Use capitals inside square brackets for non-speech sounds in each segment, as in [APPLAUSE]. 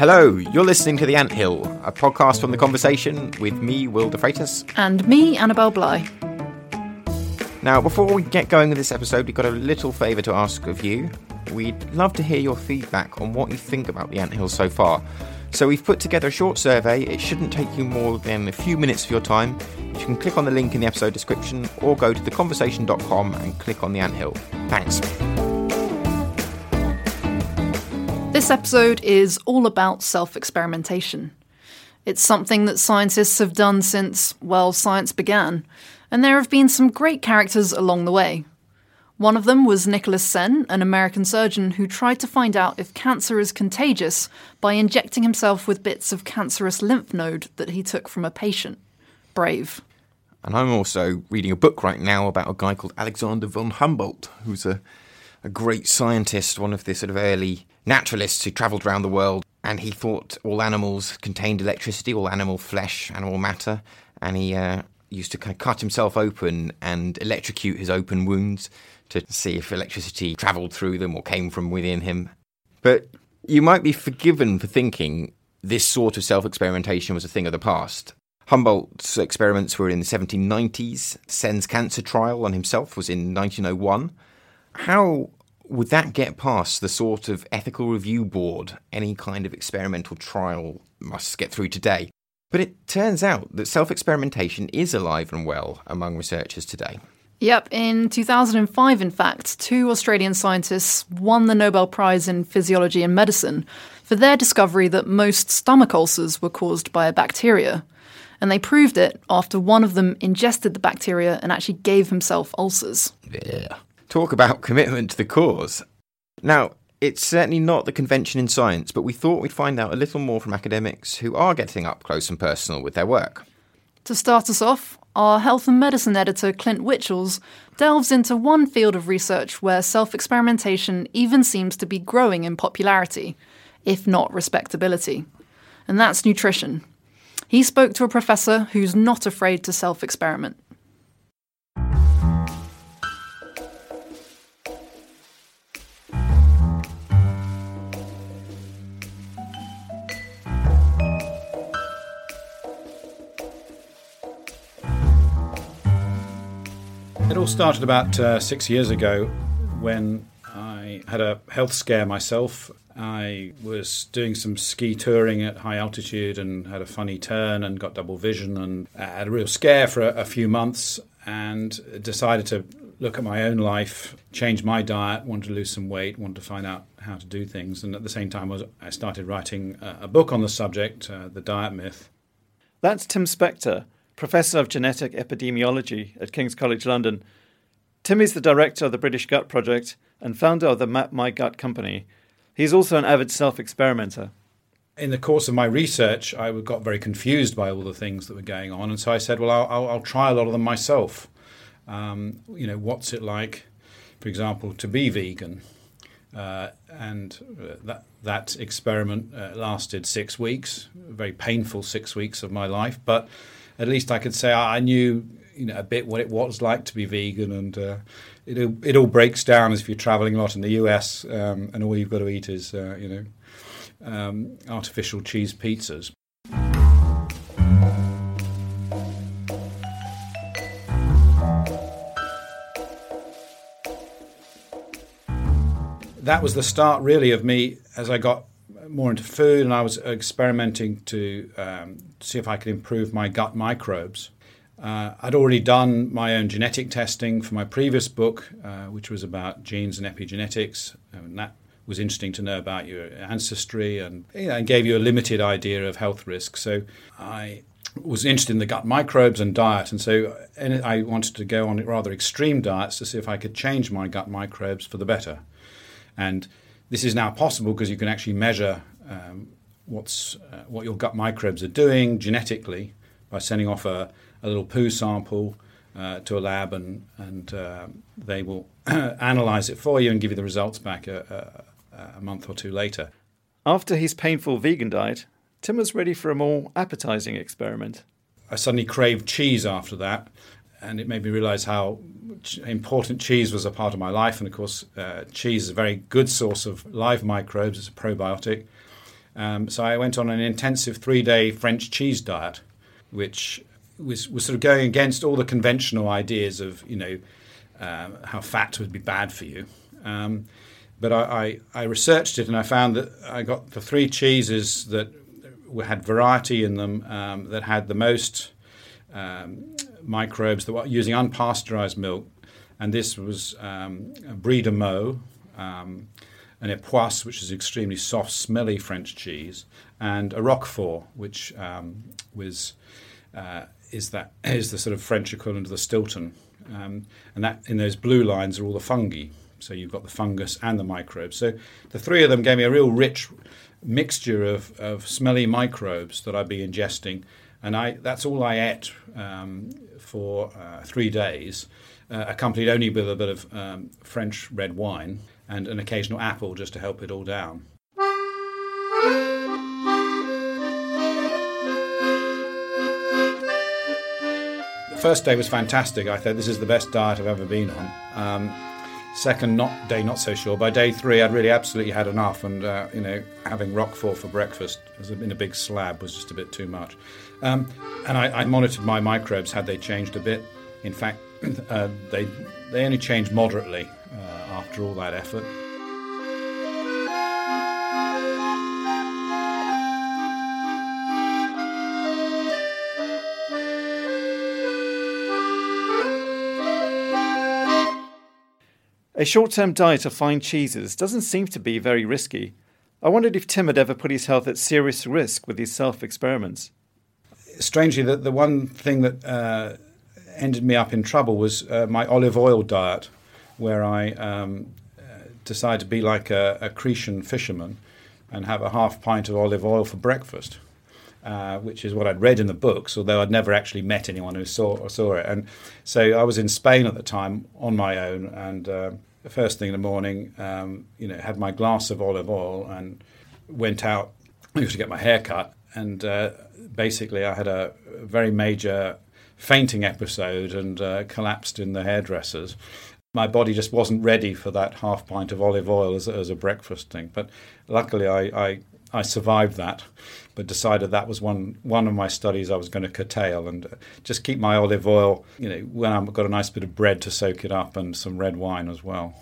Hello, you're listening to The Anthill, a podcast from The Conversation with me, Will De Freitas. And me, Annabelle Bligh. Now, before we get going with this episode, we've got a little favour to ask of you. We'd love to hear your feedback on what you think about The Anthill so far. So we've put together a short survey. It shouldn't take you more than a few minutes of your time. You can click on the link in the episode description or go to theconversation.com and click on The Anthill. Thanks. This episode is all about self experimentation. It's something that scientists have done since, well, science began, and there have been some great characters along the way. One of them was Nicholas Senn, an American surgeon who tried to find out if cancer is contagious by injecting himself with bits of cancerous lymph node that he took from a patient. Brave. And I'm also reading a book right now about a guy called Alexander von Humboldt, who's a, a great scientist, one of the sort of early naturalists who travelled around the world, and he thought all animals contained electricity, all animal flesh, animal matter, and he uh, used to kind of cut himself open and electrocute his open wounds to see if electricity travelled through them or came from within him. But you might be forgiven for thinking this sort of self experimentation was a thing of the past. Humboldt's experiments were in the 1790s. Senn's cancer trial on himself was in 1901. How would that get past the sort of ethical review board any kind of experimental trial must get through today? But it turns out that self experimentation is alive and well among researchers today. Yep, in 2005, in fact, two Australian scientists won the Nobel Prize in Physiology and Medicine for their discovery that most stomach ulcers were caused by a bacteria. And they proved it after one of them ingested the bacteria and actually gave himself ulcers. Yeah. Talk about [LAUGHS] commitment to the cause. Now, it's certainly not the convention in science, but we thought we'd find out a little more from academics who are getting up close and personal with their work. To start us off, our health and medicine editor, Clint Witchalls, delves into one field of research where self experimentation even seems to be growing in popularity, if not respectability. And that's nutrition. He spoke to a professor who's not afraid to self experiment. All started about uh, six years ago when I had a health scare myself. I was doing some ski touring at high altitude and had a funny turn and got double vision and had a real scare for a, a few months and decided to look at my own life, change my diet, wanted to lose some weight, wanted to find out how to do things. And at the same time, I started writing a book on the subject, uh, The Diet Myth. That's Tim Spector Professor of Genetic Epidemiology at King's College London. Tim is the director of the British Gut Project and founder of the Map My Gut company. He's also an avid self experimenter. In the course of my research, I got very confused by all the things that were going on, and so I said, "Well, I'll, I'll, try a lot of them myself." Um, you know, what's it like, for example, to be vegan? Uh, and uh, that that experiment uh, lasted six weeks, a very painful six weeks of my life, but at least I could say I knew you know a bit what it was like to be vegan, and uh, it it all breaks down as if you're traveling a lot in the US, um, and all you've got to eat is uh, you know um, artificial cheese pizzas. That was the start, really, of me as I got more into food, and I was experimenting to um, see if I could improve my gut microbes. Uh, I'd already done my own genetic testing for my previous book, uh, which was about genes and epigenetics, and that was interesting to know about your ancestry and, you know, and gave you a limited idea of health risk. So I was interested in the gut microbes and diet, and so I wanted to go on rather extreme diets to see if I could change my gut microbes for the better. And this is now possible because you can actually measure um, what's uh, what your gut microbes are doing genetically by sending off a, a little poo sample uh, to a lab, and and uh, they will [CLEARS THROAT] analyze it for you and give you the results back a, a, a month or two later. After his painful vegan diet, Tim was ready for a more appetizing experiment. I suddenly craved cheese after that, and it made me realize how important cheese was a part of my life. And of course, uh, cheese is a very good source of live microbes. It's a probiotic. Um, so I went on an intensive three day French cheese diet, which was, was sort of going against all the conventional ideas of, you know, um, how fat would be bad for you. Um, but I, I, I, researched it and I found that I got the three cheeses that had variety in them um, that had the most um, microbes that were using unpasteurized milk. And this was um, Brie Meaux, um, an Epoisses, which is extremely soft, smelly French cheese, and a Roquefort, which um, was uh, is that [COUGHS] is the sort of French equivalent of the Stilton. Um, and that in those blue lines are all the fungi. So you've got the fungus and the microbes. So the three of them gave me a real rich mixture of, of smelly microbes that I'd be ingesting. And I, that's all I ate um, for uh, three days, uh, accompanied only with a bit of um, French red wine and an occasional apple just to help it all down. The first day was fantastic. I thought this is the best diet I've ever been on. Um, second not day not so sure by day three i'd really absolutely had enough and uh, you know having roquefort for breakfast in a big slab was just a bit too much um, and I, I, monitored my microbes had they changed a bit in fact [CLEARS THROAT] uh, they they only changed moderately uh, after all that effort A short term diet of fine cheeses doesn't seem to be very risky. I wondered if Tim had ever put his health at serious risk with his self experiments. Strangely, the, the one thing that uh, ended me up in trouble was uh, my olive oil diet, where I um, uh, decided to be like a, a Cretan fisherman and have a half pint of olive oil for breakfast. Uh, which is what I'd read in the books, although I'd never actually met anyone who saw saw it. And so I was in Spain at the time on my own, and uh, the first thing in the morning, um, you know, had my glass of olive oil and went out to get my hair cut. And uh, basically, I had a very major fainting episode and uh, collapsed in the hairdressers. My body just wasn't ready for that half pint of olive oil as, as a breakfast thing. But luckily, I, I, I survived that but decided that was one one of my studies I was going to curtail and just keep my olive oil, you know, when I've got a nice bit of bread to soak it up and some red wine as well.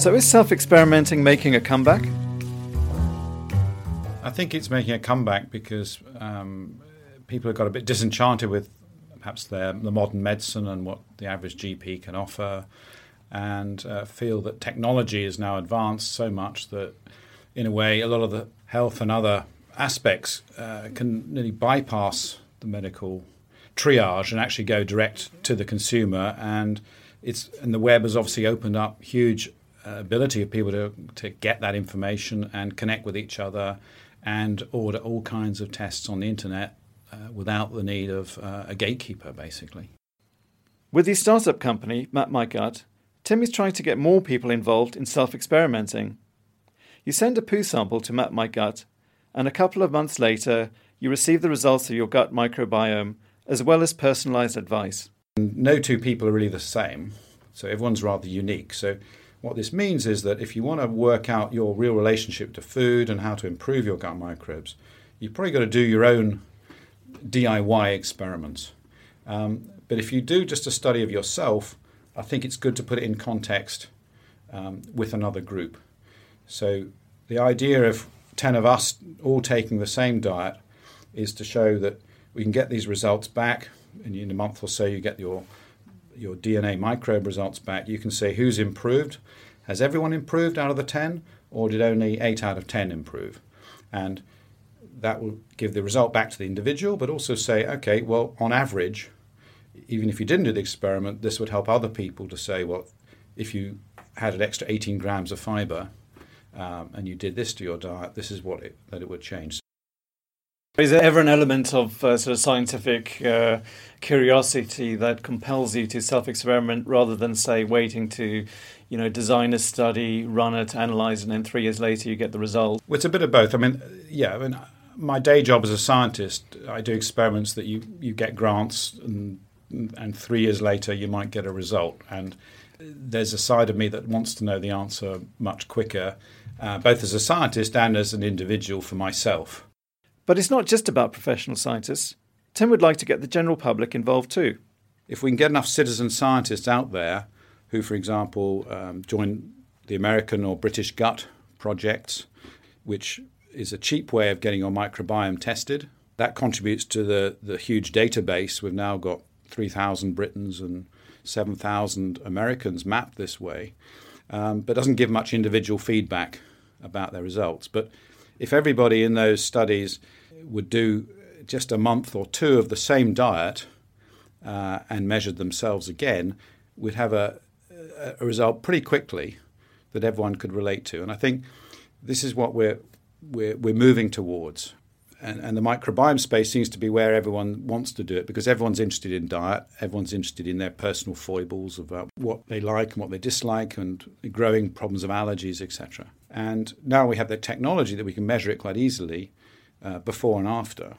So is self experimenting making a comeback? I think it's making a comeback because um, people have got a bit disenchanted with perhaps their, the modern medicine and what the average GP can offer, and uh, feel that technology is now advanced so much that, in a way, a lot of the health and other aspects uh, can nearly bypass the medical triage and actually go direct to the consumer. And it's and the web has obviously opened up huge ability of people to to get that information and connect with each other and order all kinds of tests on the internet uh, without the need of uh, a gatekeeper, basically. With his startup company, Map My Gut, Tim is trying to get more people involved in self experimenting. You send a poo sample to Map My Gut, and a couple of months later, you receive the results of your gut microbiome as well as personalized advice. No two people are really the same, so everyone's rather unique. So, what this means is that if you want to work out your real relationship to food and how to improve your gut microbes, you've probably got to do your own DIY experiments. Um, but if you do just a study of yourself, I think it's good to put it in context um, with another group. So the idea of 10 of us all taking the same diet is to show that we can get these results back, and in a month or so you get your your DNA microbe results back. You can say who's improved. Has everyone improved out of the 10, or did only 8 out of 10 improve? And that will give the result back to the individual, but also say, okay, well, on average, even if you didn't do the experiment, this would help other people to say, well, if you had an extra 18 grams of fiber um, and you did this to your diet, this is what it, that it would change. Is there ever an element of uh, sort of scientific uh, curiosity that compels you to self-experiment rather than, say, waiting to, you know, design a study, run it, analyze, and then three years later you get the result? Well, it's a bit of both. I mean, yeah, I mean, my day job as a scientist, I do experiments that you, you get grants, and, and three years later you might get a result. And there's a side of me that wants to know the answer much quicker, uh, both as a scientist and as an individual for myself. But it's not just about professional scientists. Tim would like to get the general public involved too. If we can get enough citizen scientists out there who, for example, um, join the American or British gut projects, which is a cheap way of getting your microbiome tested. That contributes to the, the huge database. We've now got 3,000 Britons and 7,000 Americans mapped this way, um, but doesn't give much individual feedback about their results. But if everybody in those studies would do just a month or two of the same diet uh, and measured themselves again, we'd have a, a result pretty quickly that everyone could relate to. And I think this is what we're we're, we're moving towards. And, and the microbiome space seems to be where everyone wants to do it because everyone's interested in diet, everyone's interested in their personal foibles about what they like and what they dislike, and growing problems of allergies, etc. And now we have the technology that we can measure it quite easily uh, before and after.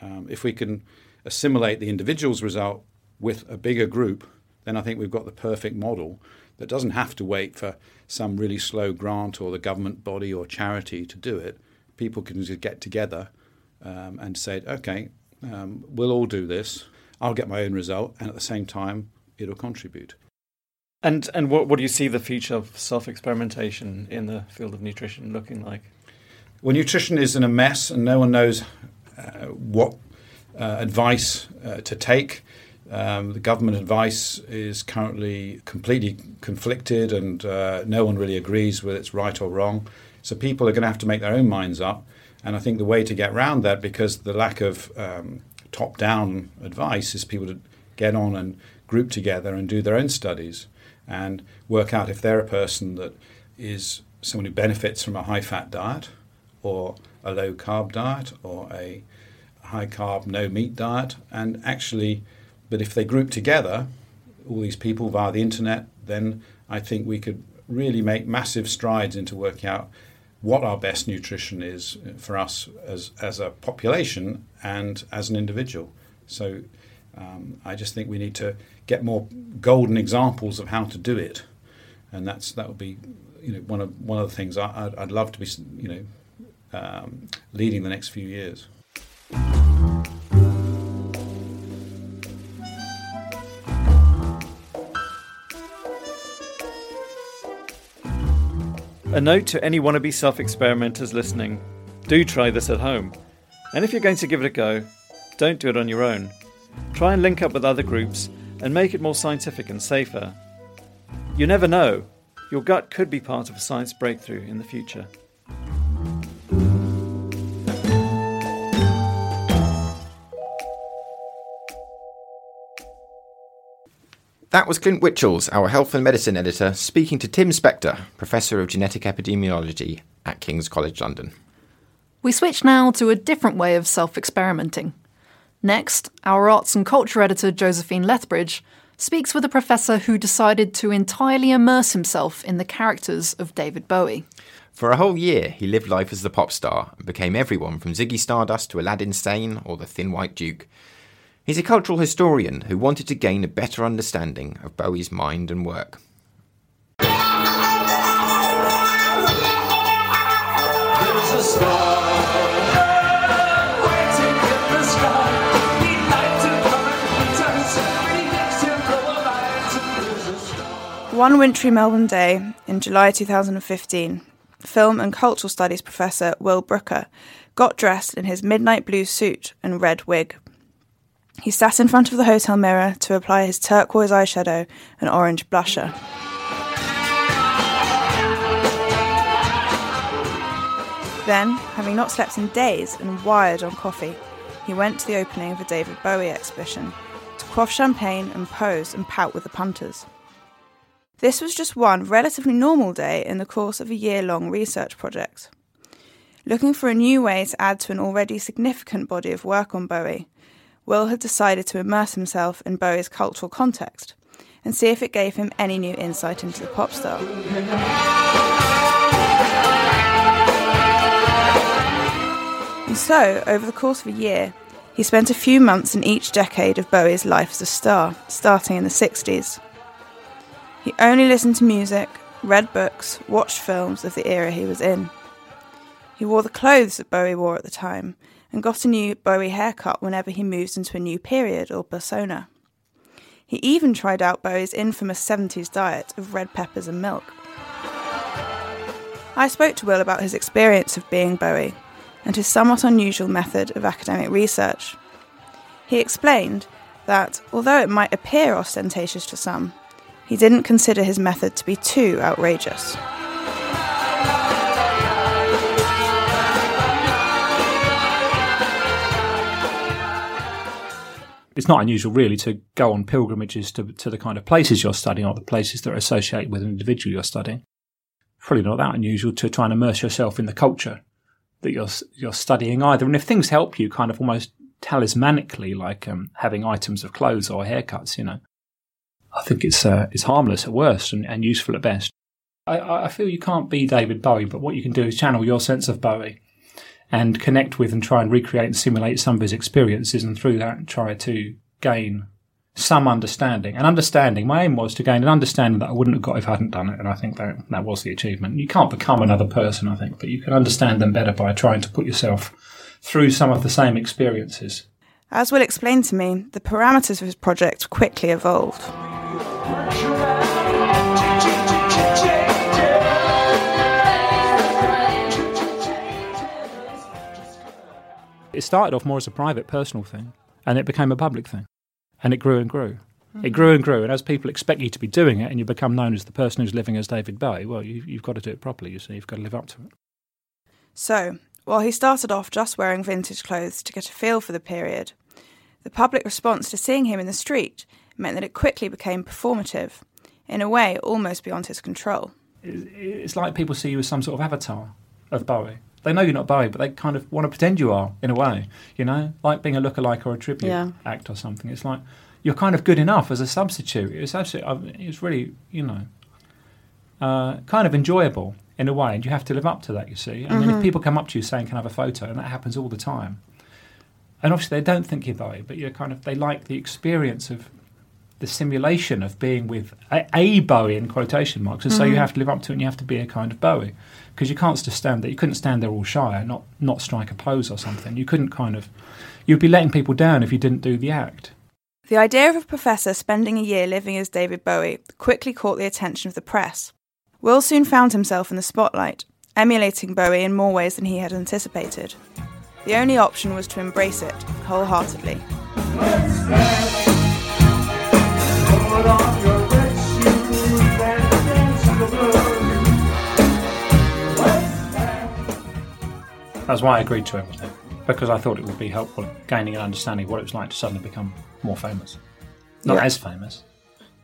Um, if we can assimilate the individual's result with a bigger group, then I think we've got the perfect model that doesn't have to wait for some really slow grant or the government body or charity to do it. People can just get together um, and say, okay, um, we'll all do this. I'll get my own result, and at the same time, it'll contribute. And and what what do you see the future of self experimentation in the field of nutrition looking like? Well, nutrition is in a mess, and no one knows uh, what uh, advice uh, to take. Um, the government advice is currently completely conflicted, and uh, no one really agrees whether it's right or wrong. So people are going to have to make their own minds up. And I think the way to get around that, because the lack of um, top down advice, is people to get on and group together and do their own studies and work out if they're a person that is someone who benefits from a high fat diet or a low carb diet or a high carb, no meat diet, and actually but if they group together, all these people via the internet, then I think we could really make massive strides into working out what our best nutrition is for us as, as a population and as an individual. So um, I just think we need to get more golden examples of how to do it, and that's that would be you know one of one of the things I, would I'd love to be you know um, leading the next few years. A note to any wannabe self experimenters listening do try this at home. And if you're going to give it a go, don't do it on your own. Try and link up with other groups and make it more scientific and safer. You never know, your gut could be part of a science breakthrough in the future. That was Clint Witchalls, our health and medicine editor, speaking to Tim Spector, Professor of Genetic Epidemiology at King's College London. We switch now to a different way of self experimenting. Next, our arts and culture editor, Josephine Lethbridge, speaks with a professor who decided to entirely immerse himself in the characters of David Bowie. For a whole year, he lived life as the pop star and became everyone from Ziggy Stardust to Aladdin Sane or the Thin White Duke. He's a cultural historian who wanted to gain a better understanding of Bowie's mind and work. One wintry Melbourne day in July 2015, film and cultural studies professor Will Brooker got dressed in his midnight blue suit and red wig. He sat in front of the hotel mirror to apply his turquoise eyeshadow and orange blusher. Then, having not slept in days and wired on coffee, he went to the opening of a David Bowie exhibition to quaff champagne and pose and pout with the punters. This was just one relatively normal day in the course of a year long research project. Looking for a new way to add to an already significant body of work on Bowie, Will had decided to immerse himself in Bowie's cultural context and see if it gave him any new insight into the pop star. And so, over the course of a year, he spent a few months in each decade of Bowie's life as a star, starting in the 60s. He only listened to music, read books, watched films of the era he was in. He wore the clothes that Bowie wore at the time and got a new Bowie haircut whenever he moved into a new period or persona. He even tried out Bowie's infamous 70s diet of red peppers and milk. I spoke to Will about his experience of being Bowie and his somewhat unusual method of academic research. He explained that, although it might appear ostentatious to some, he didn't consider his method to be too outrageous. It's not unusual really to go on pilgrimages to, to the kind of places you're studying or the places that are associated with an individual you're studying. Probably not that unusual to try and immerse yourself in the culture that you're you're studying either. And if things help you, kind of almost talismanically, like um, having items of clothes or haircuts, you know, I think it's uh, it's harmless at worst and, and useful at best. I, I feel you can't be David Bowie, but what you can do is channel your sense of Bowie and connect with and try and recreate and simulate some of his experiences and through that try to gain some understanding. And understanding, my aim was to gain an understanding that I wouldn't have got if I hadn't done it. And I think that that was the achievement. You can't become another person, I think, but you can understand them better by trying to put yourself through some of the same experiences. As Will explained to me, the parameters of his project quickly evolved. It started off more as a private, personal thing, and it became a public thing. And it grew and grew. It grew and grew, and as people expect you to be doing it, and you become known as the person who's living as David Bowie, well, you, you've got to do it properly. You see, you've got to live up to it. So, while he started off just wearing vintage clothes to get a feel for the period, the public response to seeing him in the street meant that it quickly became performative, in a way almost beyond his control. It's like people see you as some sort of avatar of Bowie. They know you're not Bowie, but they kind of want to pretend you are in a way, you know, like being a lookalike or a tribute Yeah. act or something. It's like you're kind of good enough as a substitute. It's absolutely, it's really, you know, uh, kind of enjoyable in a way, and you have to live up to that. You see, I mean, if people come up to you saying, "Can I have a photo?" and that happens all the time, and obviously they don't think you're Bowie, but you're kind of they like the experience of the simulation of being with a, a Bowie in quotation marks, and so you mm-hmm. have to live up to it, and you have to be a kind of Bowie because you can't just stand there. You couldn't stand there all shy and not not strike a pose or something. You couldn't kind of you'd be letting people down if you didn't do the act. The idea of a professor spending a year living as David Bowie quickly caught the attention of the press. Will soon found himself in the spotlight, emulating Bowie in more ways than he had anticipated. The only option was to embrace it wholeheartedly. That's why I agreed to everything because I thought it would be helpful in gaining an understanding of what it was like to suddenly become more famous. Not Yeah. as famous,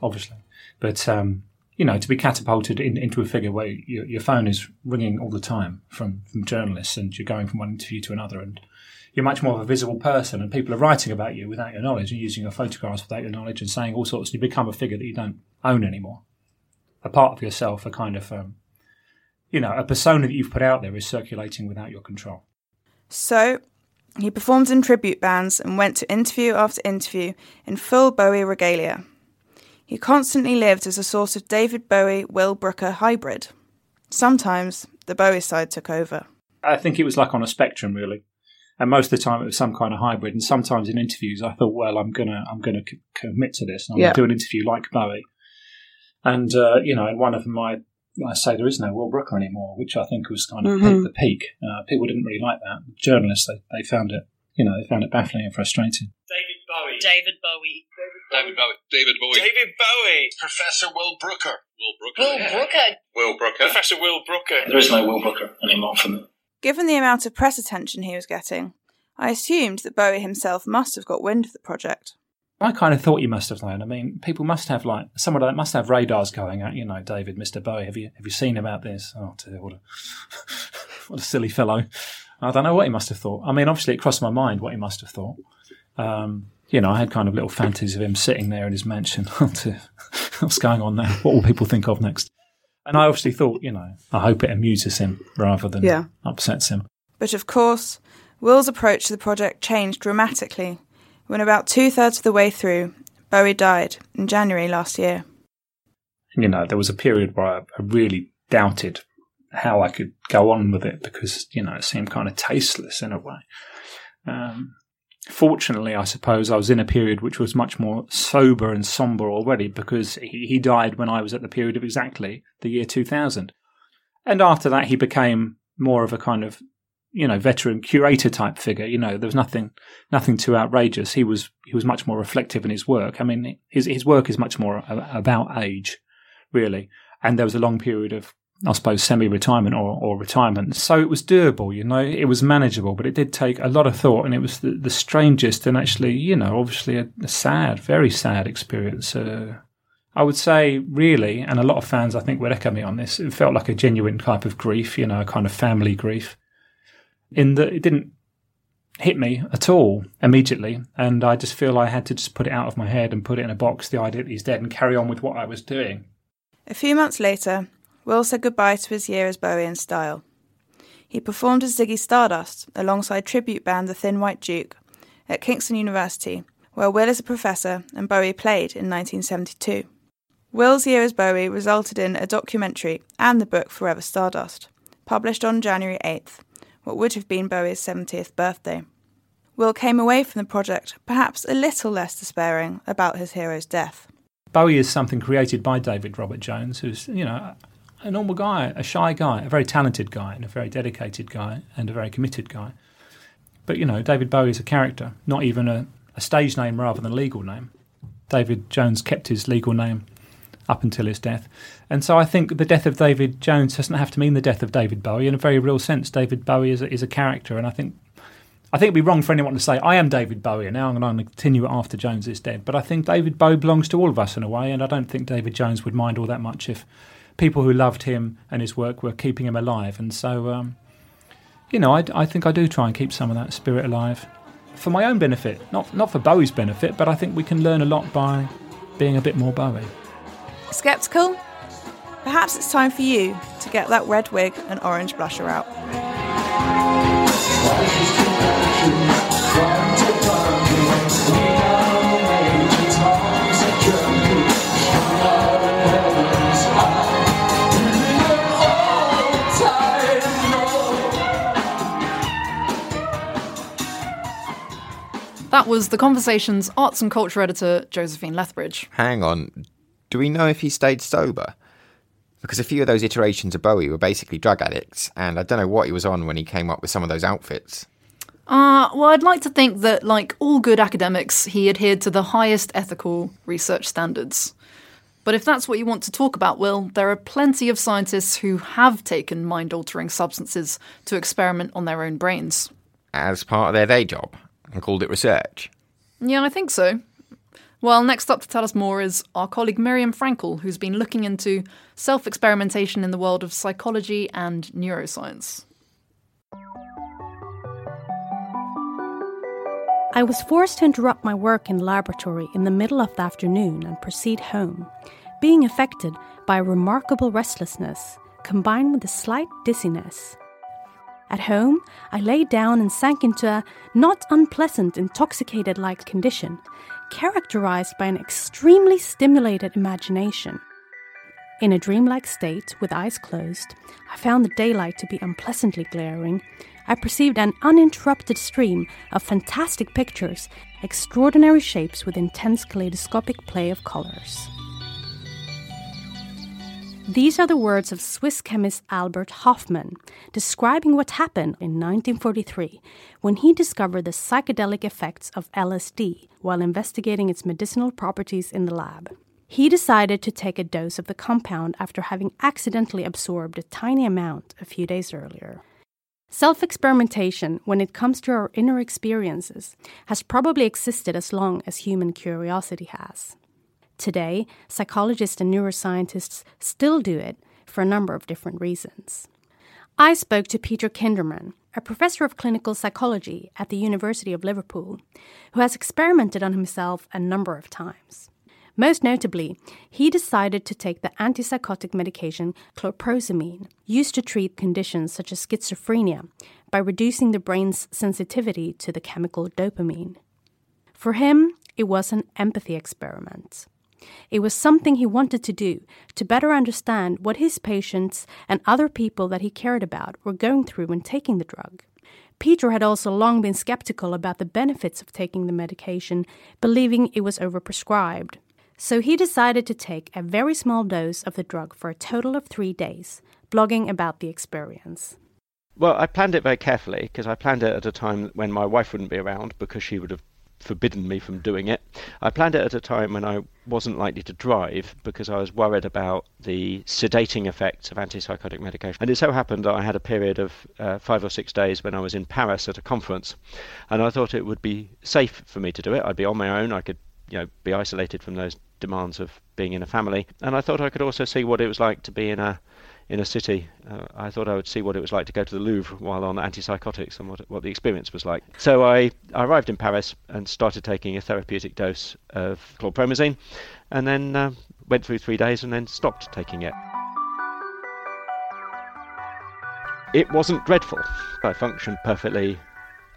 obviously, but um, you know, to be catapulted in, into a figure where your, your phone is ringing all the time from, from journalists, and you're going from one interview to another, and you're much more of a visible person, and people are writing about you without your knowledge, and using your photographs without your knowledge, and saying all sorts. And you become a figure that you don't own anymore. A part of yourself, a kind of um, you know, a persona that you've put out there is circulating without your control. So, he performed in tribute bands and went to interview after interview in full Bowie regalia. He constantly lived as a sort of David Bowie Will Brooker hybrid. Sometimes the Bowie side took over. I think it was like on a spectrum, really. And most of the time, it was some kind of hybrid. And sometimes in interviews, I thought, well, I'm gonna, I'm gonna c- commit to this. I'm Yeah. gonna do an interview like Bowie. And uh, you know, in one of them, I, I say there is no Will Brooker anymore, which I think was kind of Mhm. the peak. Uh, people didn't really like that. Journalists, they, they found it, you know, they found it baffling and frustrating. David Bowie. David Bowie. David Bowie. David Bowie. David Bowie. Professor Will Brooker. Will Brooker. Will. Brooker. Will Brooker. Professor Will Brooker. There is no Will Brooker anymore for me. Given the amount of press attention he was getting, I assumed that Bowie himself must have got wind of the project. I kind of thought you must have known. I mean, people must have like someone that must have radars going at. You know, David, Mister Bowie. Have you have you seen about this? Oh dear, what a [LAUGHS] what a silly fellow. I don't know what he must have thought. I mean, obviously, it crossed my mind what he must have thought. Um, you know, I had kind of little fantasies of him sitting there in his mansion. [LAUGHS] Oh. What's going on now? What will people think of next? And I obviously thought, you know, I hope it amuses him rather than Yeah. upsets him. But of course, Will's approach to the project changed dramatically when, about two thirds of the way through, Bowie died in January last year. You know, there was a period where I I really doubted how I could go on with it because, you know, it seemed kind of tasteless in a way. Um, fortunately, I suppose I was in a period which was much more sober and somber already because he, died when I was at the period of exactly the year 2000. And after that, he became more of a kind of, you know, veteran curator type figure. You know, there was nothing, nothing too outrageous. He was, he was much more reflective in his work. I mean, his, his work is much more about age, really. And there was a long period of I suppose, semi retirement or, or retirement. So it was doable, you know, it was manageable, but it did take a lot of thought and it was the, the strangest and actually, you know, obviously a, a sad, very sad experience. Uh, I would say, really, and a lot of fans I think would echo me on this, it felt like a genuine type of grief, you know, a kind of family grief, in that it didn't hit me at all immediately. And I just feel I had to just put it out of my head and put it in a box, the idea that he's dead, and carry on with what I was doing. A few months later, Will said goodbye to his year as Bowie in style. He performed as Ziggy Stardust alongside tribute band The Thin White Duke at Kingston University, where Will is a professor and Bowie played in 1972. Will's year as Bowie resulted in a documentary and the book Forever Stardust, published on January 8th, what would have been Bowie's 70th birthday. Will came away from the project perhaps a little less despairing about his hero's death. Bowie is something created by David Robert Jones, who's, you know, a normal guy, a shy guy, a very talented guy, and a very dedicated guy, and a very committed guy. But, you know, David Bowie is a character, not even a, a stage name rather than a legal name. David Jones kept his legal name up until his death. And so I think the death of David Jones doesn't have to mean the death of David Bowie. In a very real sense, David Bowie is a, is a character, and I think I think it'd be wrong for anyone to say I am David Bowie and now I'm going to continue after Jones is dead. But I think David Bowie belongs to all of us in a way, and I don't think David Jones would mind all that much if people who loved him and his work were keeping him alive. And so, um, you know, I, I think I do try and keep some of that spirit alive for my own benefit, not not for Bowie's benefit, but I think we can learn a lot by being a bit more Bowie. Skeptical? Perhaps it's time for you to get that red wig and orange blusher out. That was The Conversation's arts and culture editor, Josephine Lethbridge. Hang on. Do we know if he stayed sober? Because a few of those iterations of Bowie were basically drug addicts, and I don't know what he was on when he came up with some of those outfits. Uh, well, I'd like to think that, like all good academics, he adhered to the highest ethical research standards. But if that's what you want to talk about, Will, there are plenty of scientists who have taken mind altering substances to experiment on their own brains. As part of their day job, and called it research. Yeah, I think so. Well, next up to tell us more is our colleague Miriam Frankel, who's been looking into self experimentation in the world of psychology and neuroscience. I was forced to interrupt my work in the laboratory in the middle of the afternoon and proceed home, being affected by a remarkable restlessness combined with a slight dizziness. At home, I lay down and sank into a not unpleasant intoxicated like condition, characterized by an extremely stimulated imagination. In a dreamlike state, with eyes closed, I found the daylight to be unpleasantly glaring. I perceived an uninterrupted stream of fantastic pictures, extraordinary shapes with intense kaleidoscopic play of colors. These are the words of Swiss chemist Albert Hofmann describing what happened in 1943 when he discovered the psychedelic effects of LSD while investigating its medicinal properties in the lab. He decided to take a dose of the compound after having accidentally absorbed a tiny amount a few days earlier. Self experimentation, when it comes to our inner experiences, has probably existed as long as human curiosity has. Today, psychologists and neuroscientists still do it for a number of different reasons. I spoke to Peter Kinderman, a professor of clinical psychology at the University of Liverpool, who has experimented on himself a number of times. Most notably, he decided to take the antipsychotic medication chlorpromazine, used to treat conditions such as schizophrenia, by reducing the brain's sensitivity to the chemical dopamine. For him, it was an empathy experiment. It was something he wanted to do to better understand what his patients and other people that he cared about were going through when taking the drug. Peter had also long been skeptical about the benefits of taking the medication, believing it was overprescribed. So he decided to take a very small dose of the drug for a total of three days, blogging about the experience. Well, I planned it very carefully because I planned it at a time when my wife wouldn't be around because she would have forbidden me from doing it. I planned it at a time when I wasn't likely to drive because I was worried about the sedating effects of antipsychotic medication. And it so happened that I had a period of uh, five or six days when I was in Paris at a conference, and I thought it would be safe for me to do it. I'd be on my own. I could, you know, be isolated from those demands of being in a family, and I thought I could also see what it was like to be in a in a city. Uh, I thought I would see what it was like to go to the Louvre while on antipsychotics and what, what the experience was like. So I, I arrived in Paris and started taking a therapeutic dose of chlorpromazine and then uh, went through three days and then stopped taking it. It wasn't dreadful. I functioned perfectly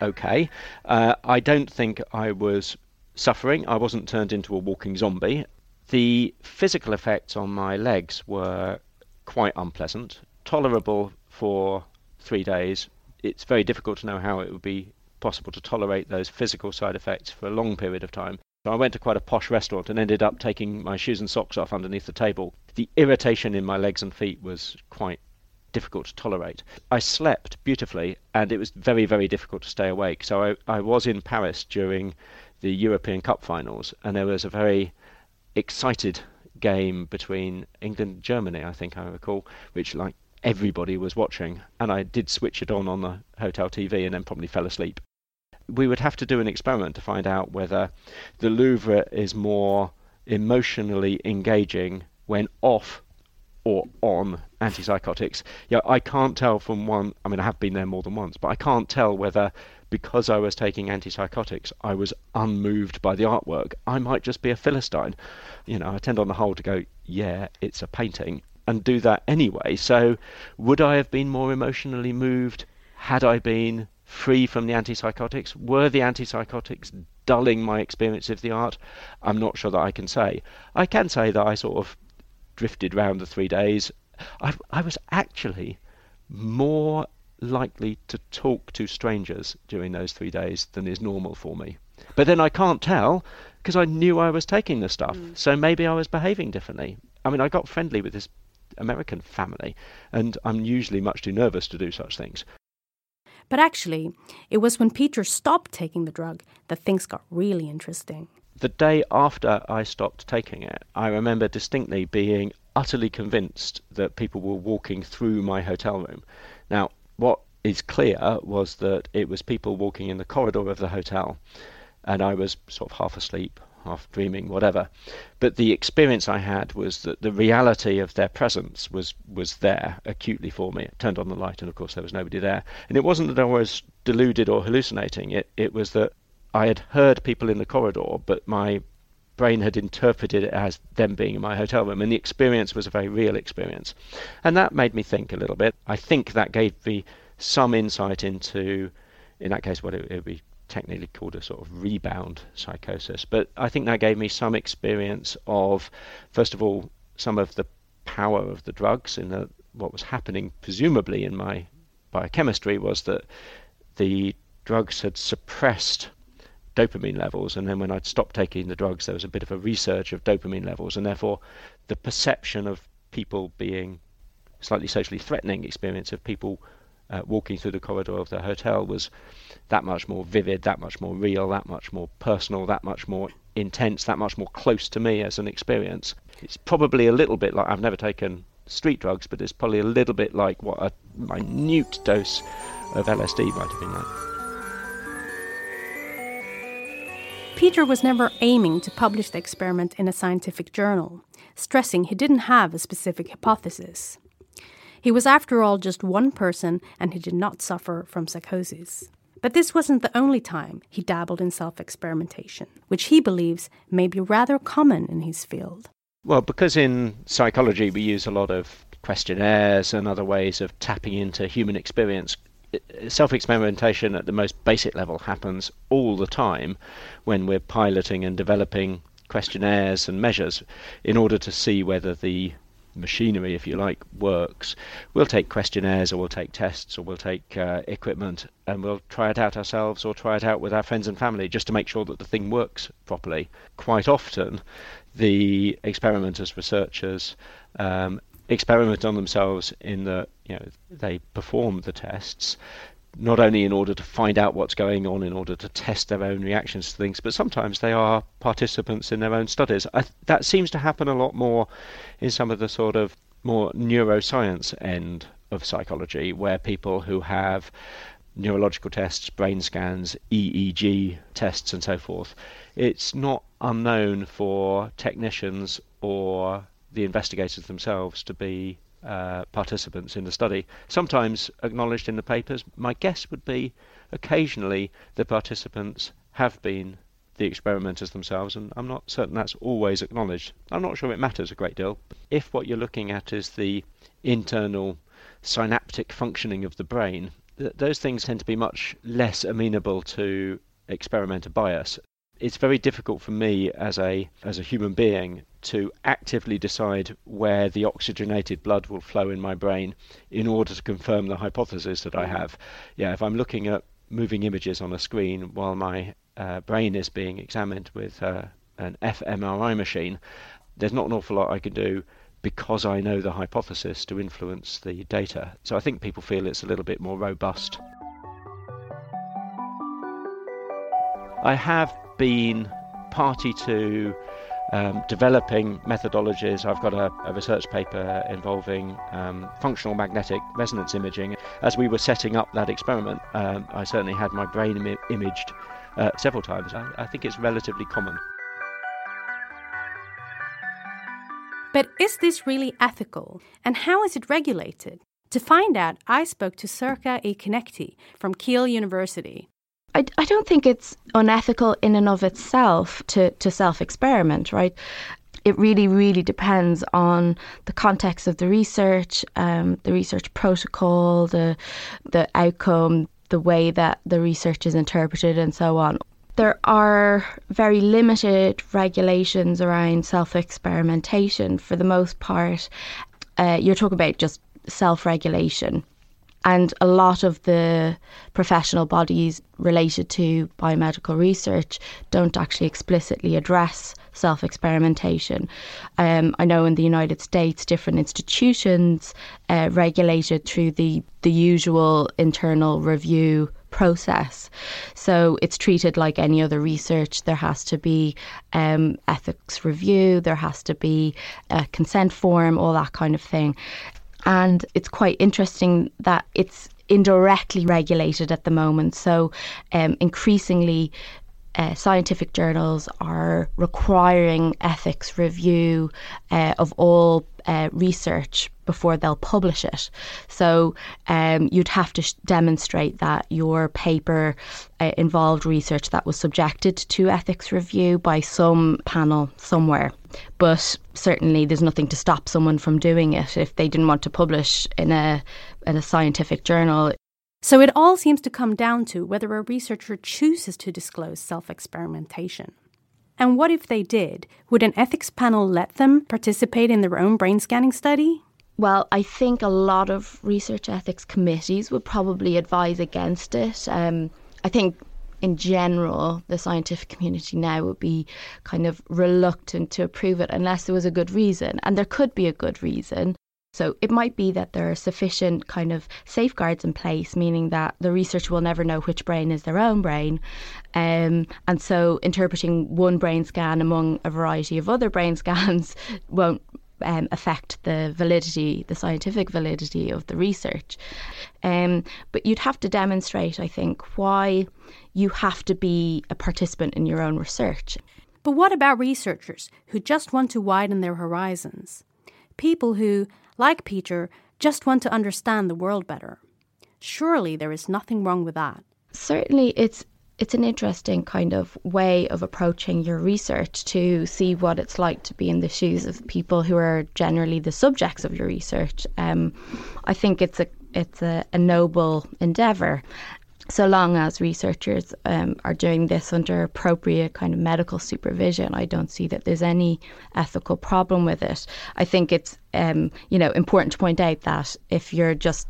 okay. Uh, I don't think I was suffering. I wasn't turned into a walking zombie. The physical effects on my legs were quite unpleasant, tolerable for three days. It's very difficult to know how it would be possible to tolerate those physical side effects for a long period of time. So I went to quite a posh restaurant and ended up taking my shoes and socks off underneath the table. The irritation in my legs and feet was quite difficult to tolerate. I slept beautifully and it was very, very difficult to stay awake. So I, I was in Paris during the European Cup finals and there was a very excited game between England and Germany, I think I recall, which like everybody was watching, and I did switch it on on the hotel TV and then probably fell asleep. We would have to do an experiment to find out whether the Louvre is more emotionally engaging when off or on antipsychotics. Yeah, I can't tell from one. I mean, I have been there more than once, but I can't tell whether because I was taking antipsychotics, I was unmoved by the artwork. I might just be a philistine. You know, I tend on the whole to go, yeah, it's a painting, and do that anyway. So, would I have been more emotionally moved had I been free from the antipsychotics? Were the antipsychotics dulling my experience of the art? I'm not sure that I can say. I can say that I sort of drifted round the three days. I, I was actually more likely to talk to strangers during those three days than is normal for me. But then I can't tell because I knew I was taking the stuff. Mm. So maybe I was behaving differently. I mean, I got friendly with this American family, and I'm usually much too nervous to do such things. But actually, it was when Peter stopped taking the drug that things got really interesting. The day after I stopped taking it, I remember distinctly being utterly convinced that people were walking through my hotel room. Now, what is clear was that it was people walking in the corridor of the hotel, and I was sort of half asleep, half dreaming, whatever. But the experience I had was that the reality of their presence was was there acutely for me. It turned on the light, and of course there was nobody there. And it wasn't that I was deluded or hallucinating. It it was that I had heard people in the corridor, but my brain had interpreted it as them being in my hotel room, and the experience was a very real experience. And that made me think a little bit. I think that gave me some insight into, in that case, what it, it would be technically called a sort of rebound psychosis. But I think that gave me some experience of, first of all, some of the power of the drugs in the, what was happening, presumably in my biochemistry, was that the drugs had suppressed dopamine levels. And then when I'd stopped taking the drugs, there was a bit of a resurge of dopamine levels. And therefore, the perception of people being slightly socially threatening experience of people uh, walking through the corridor of the hotel was that much more vivid, that much more real, that much more personal, that much more intense, that much more close to me as an experience. It's probably a little bit like I've never taken street drugs, but it's probably a little bit like what a minute dose of LSD might have been like. Peter was never aiming to publish the experiment in a scientific journal, stressing he didn't have a specific hypothesis. He was, after all, just one person and he did not suffer from psychosis. But this wasn't the only time he dabbled in self experimentation, which he believes may be rather common in his field. Well, because in psychology we use a lot of questionnaires and other ways of tapping into human experience, self experimentation at the most basic level happens all the time when we're piloting and developing questionnaires and measures in order to see whether the machinery, if you like, works. We'll take questionnaires or we'll take tests or we'll take uh, equipment and we'll try it out ourselves or try it out with our friends and family just to make sure that the thing works properly. Quite often, the experimenters, researchers, um, experiment on themselves in that you know they perform the tests not only in order to find out what's going on in order to test their own reactions to things, but sometimes they are participants in their own studies. I, that seems to happen a lot more in some of the sort of more neuroscience end of psychology, where people who have neurological tests, brain scans, EEG tests, and so forth, it's not unknown for technicians or the investigators themselves to be uh, participants in the study, sometimes acknowledged in the papers. My guess would be occasionally the participants have been the experimenters themselves, and I'm not certain that's always acknowledged. I'm not sure it matters a great deal. If what you're looking at is the internal synaptic functioning of the brain, th- those things tend to be much less amenable to experimenter bias. It's very difficult for me as a as a human being to actively decide where the oxygenated blood will flow in my brain in order to confirm the hypothesis that I have. Yeah, if I'm looking at moving images on a screen while my uh, brain is being examined with uh, an fMRI machine, there's not an awful lot I can do because I know the hypothesis to influence the data. So I think people feel it's a little bit more robust. I have been party to um, developing methodologies. I've got a, a research paper involving um, functional magnetic resonance imaging. As we were setting up that experiment, um, I certainly had my brain Im- imaged uh, several times. I, I think it's relatively common. But is this really ethical? And how is it regulated? To find out, I spoke to Circa E. From Kiel University. I, I don't think it's unethical in and of itself to, to self experiment, right? It really, really depends on the context of the research, um, the research protocol, the the outcome, the way that the research is interpreted, and so on. There are very limited regulations around self experimentation for the most part. Uh, you're talking about just self regulation. And a lot of the professional bodies related to biomedical research don't actually explicitly address self experimentation. Um, I know in the United States, different institutions uh, regulated through the, the usual internal review process. So it's treated like any other research. There has to be um, ethics review, there has to be a consent form, all that kind of thing. And it's quite interesting that it's indirectly regulated at the moment. So, um, increasingly, uh, scientific journals are requiring ethics review uh, of all uh, research before they'll publish it. So um, you'd have to sh- demonstrate that your paper uh, involved research that was subjected to ethics review by some panel somewhere. But certainly, there's nothing to stop someone from doing it if they didn't want to publish in a in a scientific journal. So it all seems to come down to whether a researcher chooses to disclose self experimentation. And what if they did? Would an ethics panel let them participate in their own brain scanning study? Well, I think a lot of research ethics committees would probably advise against it. Um, I think in general, the scientific community now would be kind of reluctant to approve it unless there was a good reason. And there could be a good reason. So it might be that there are sufficient kind of safeguards in place, meaning that the researcher will never know which brain is their own brain. Um, and so interpreting one brain scan among a variety of other brain [LAUGHS] scans won't um, affect the validity, the scientific validity of the research. Um, but you'd have to demonstrate, I think, why you have to be a participant in your own research. But what about researchers who just want to widen their horizons? People who, like Peter, just want to understand the world better. Surely there is nothing wrong with that. Certainly, it's it's an interesting kind of way of approaching your research to see what it's like to be in the shoes of people who are generally the subjects of your research. Um, I think it's a it's a, a noble endeavour. So long as researchers um, are doing this under appropriate kind of medical supervision, I don't see that there's any ethical problem with it. I think it's um, you know important to point out that if you're just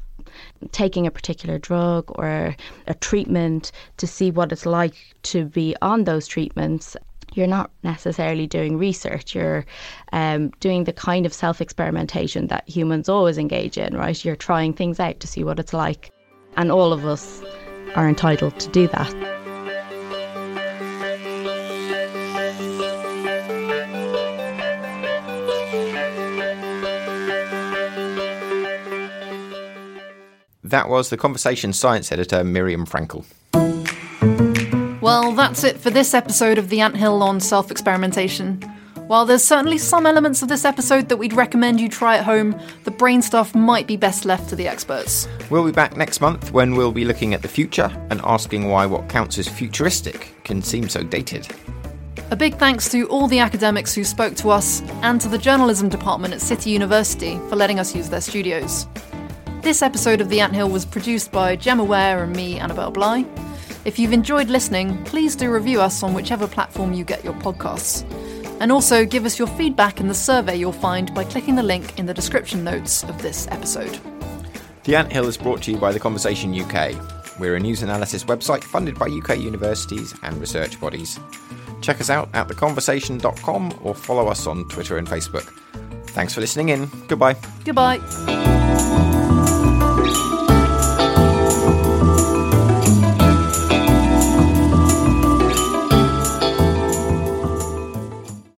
taking a particular drug or a treatment to see what it's like to be on those treatments, you're not necessarily doing research. You're um, doing the kind of self experimentation that humans always engage in, right? You're trying things out to see what it's like. And all of us are entitled to do that. That was the Conversation Science editor, Miriam Frankel. Well, that's it for this episode of The Anthill on self experimentation. While there's certainly some elements of this episode that we'd recommend you try at home, the brain stuff might be best left to the experts. We'll be back next month when we'll be looking at the future and asking why what counts as futuristic can seem so dated. A big thanks to all the academics who spoke to us and to the journalism department at City University for letting us use their studios. This episode of The Anthill was produced by Gemma Ware and me, Annabelle Bligh. If you've enjoyed listening, please do review us on whichever platform you get your podcasts. And also give us your feedback in the survey you'll find by clicking the link in the description notes of this episode. The Anthill is brought to you by The Conversation UK. We're a news analysis website funded by UK universities and research bodies. Check us out at theconversation.com or follow us on Twitter and Facebook. Thanks for listening in. Goodbye. Goodbye.